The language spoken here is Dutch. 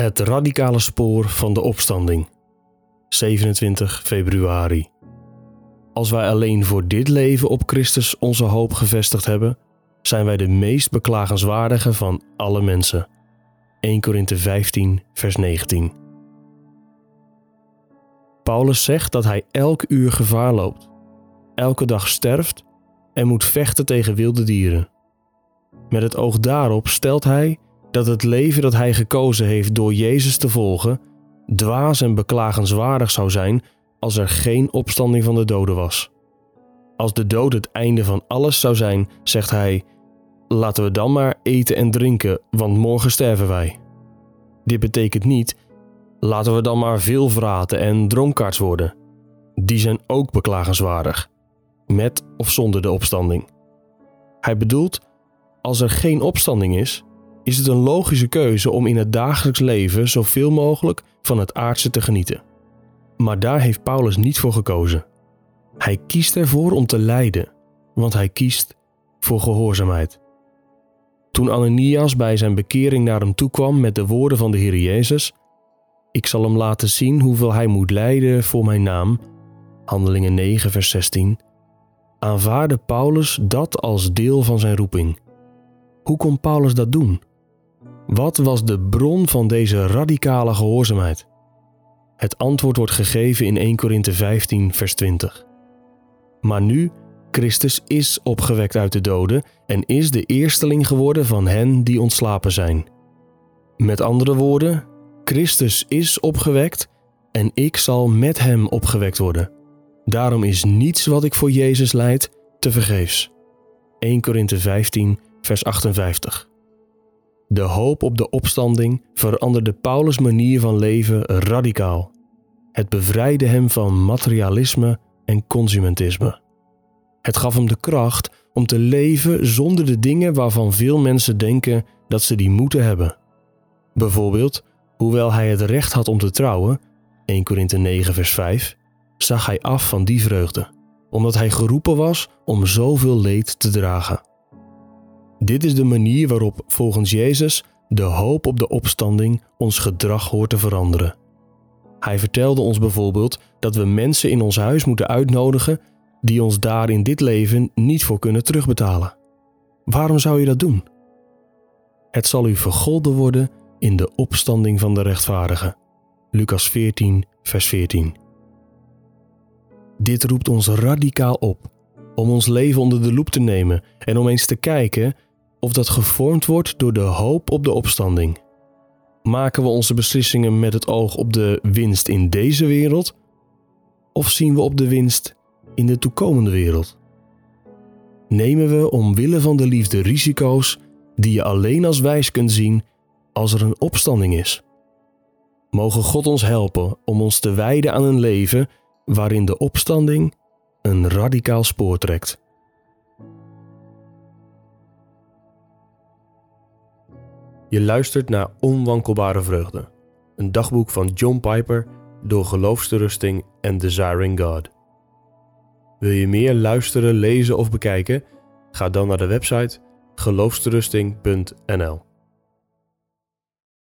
Het radicale spoor van de opstanding. 27 februari. Als wij alleen voor dit leven op Christus onze hoop gevestigd hebben, zijn wij de meest beklagenswaardige van alle mensen. 1 Korinthe 15, vers 19. Paulus zegt dat hij elk uur gevaar loopt, elke dag sterft en moet vechten tegen wilde dieren. Met het oog daarop stelt hij dat het leven dat hij gekozen heeft door Jezus te volgen dwaas en beklagenswaardig zou zijn als er geen opstanding van de doden was. Als de dood het einde van alles zou zijn, zegt hij: Laten we dan maar eten en drinken, want morgen sterven wij. Dit betekent niet: Laten we dan maar veel vraten en dronkaards worden. Die zijn ook beklagenswaardig, met of zonder de opstanding. Hij bedoelt: Als er geen opstanding is, is het een logische keuze om in het dagelijks leven zoveel mogelijk van het aardse te genieten. Maar daar heeft Paulus niet voor gekozen. Hij kiest ervoor om te lijden, want hij kiest voor gehoorzaamheid. Toen Ananias bij zijn bekering naar hem toe kwam met de woorden van de Heer Jezus: Ik zal hem laten zien hoeveel hij moet lijden voor mijn naam, Handelingen 9, vers 16, aanvaarde Paulus dat als deel van zijn roeping. Hoe kon Paulus dat doen? Wat was de bron van deze radicale gehoorzaamheid? Het antwoord wordt gegeven in 1 Korinthe 15, vers 20. Maar nu, Christus is opgewekt uit de doden en is de eersteling geworden van hen die ontslapen zijn. Met andere woorden, Christus is opgewekt en ik zal met hem opgewekt worden. Daarom is niets wat ik voor Jezus leid te vergeefs. 1 Korinthe 15, vers 58. De hoop op de opstanding veranderde Paulus' manier van leven radicaal. Het bevrijdde hem van materialisme en consumentisme. Het gaf hem de kracht om te leven zonder de dingen waarvan veel mensen denken dat ze die moeten hebben. Bijvoorbeeld, hoewel hij het recht had om te trouwen, 1 Korinthe 9 vers 5, zag hij af van die vreugde, omdat hij geroepen was om zoveel leed te dragen. Dit is de manier waarop volgens Jezus de hoop op de opstanding ons gedrag hoort te veranderen. Hij vertelde ons bijvoorbeeld dat we mensen in ons huis moeten uitnodigen die ons daar in dit leven niet voor kunnen terugbetalen. Waarom zou je dat doen? Het zal u vergolden worden in de opstanding van de rechtvaardigen. Lucas 14, vers 14. Dit roept ons radicaal op om ons leven onder de loep te nemen en om eens te kijken of dat gevormd wordt door de hoop op de opstanding. Maken we onze beslissingen met het oog op de winst in deze wereld? Of zien we op de winst in de toekomende wereld? Nemen we omwille van de liefde risico's die je alleen als wijs kunt zien als er een opstanding is? Mogen God ons helpen om ons te wijden aan een leven waarin de opstanding een radicaal spoor trekt. Je luistert naar Onwankelbare Vreugde, een dagboek van John Piper door Geloofsterusting en Desiring God. Wil je meer luisteren, lezen of bekijken? Ga dan naar de website geloofsterusting.nl.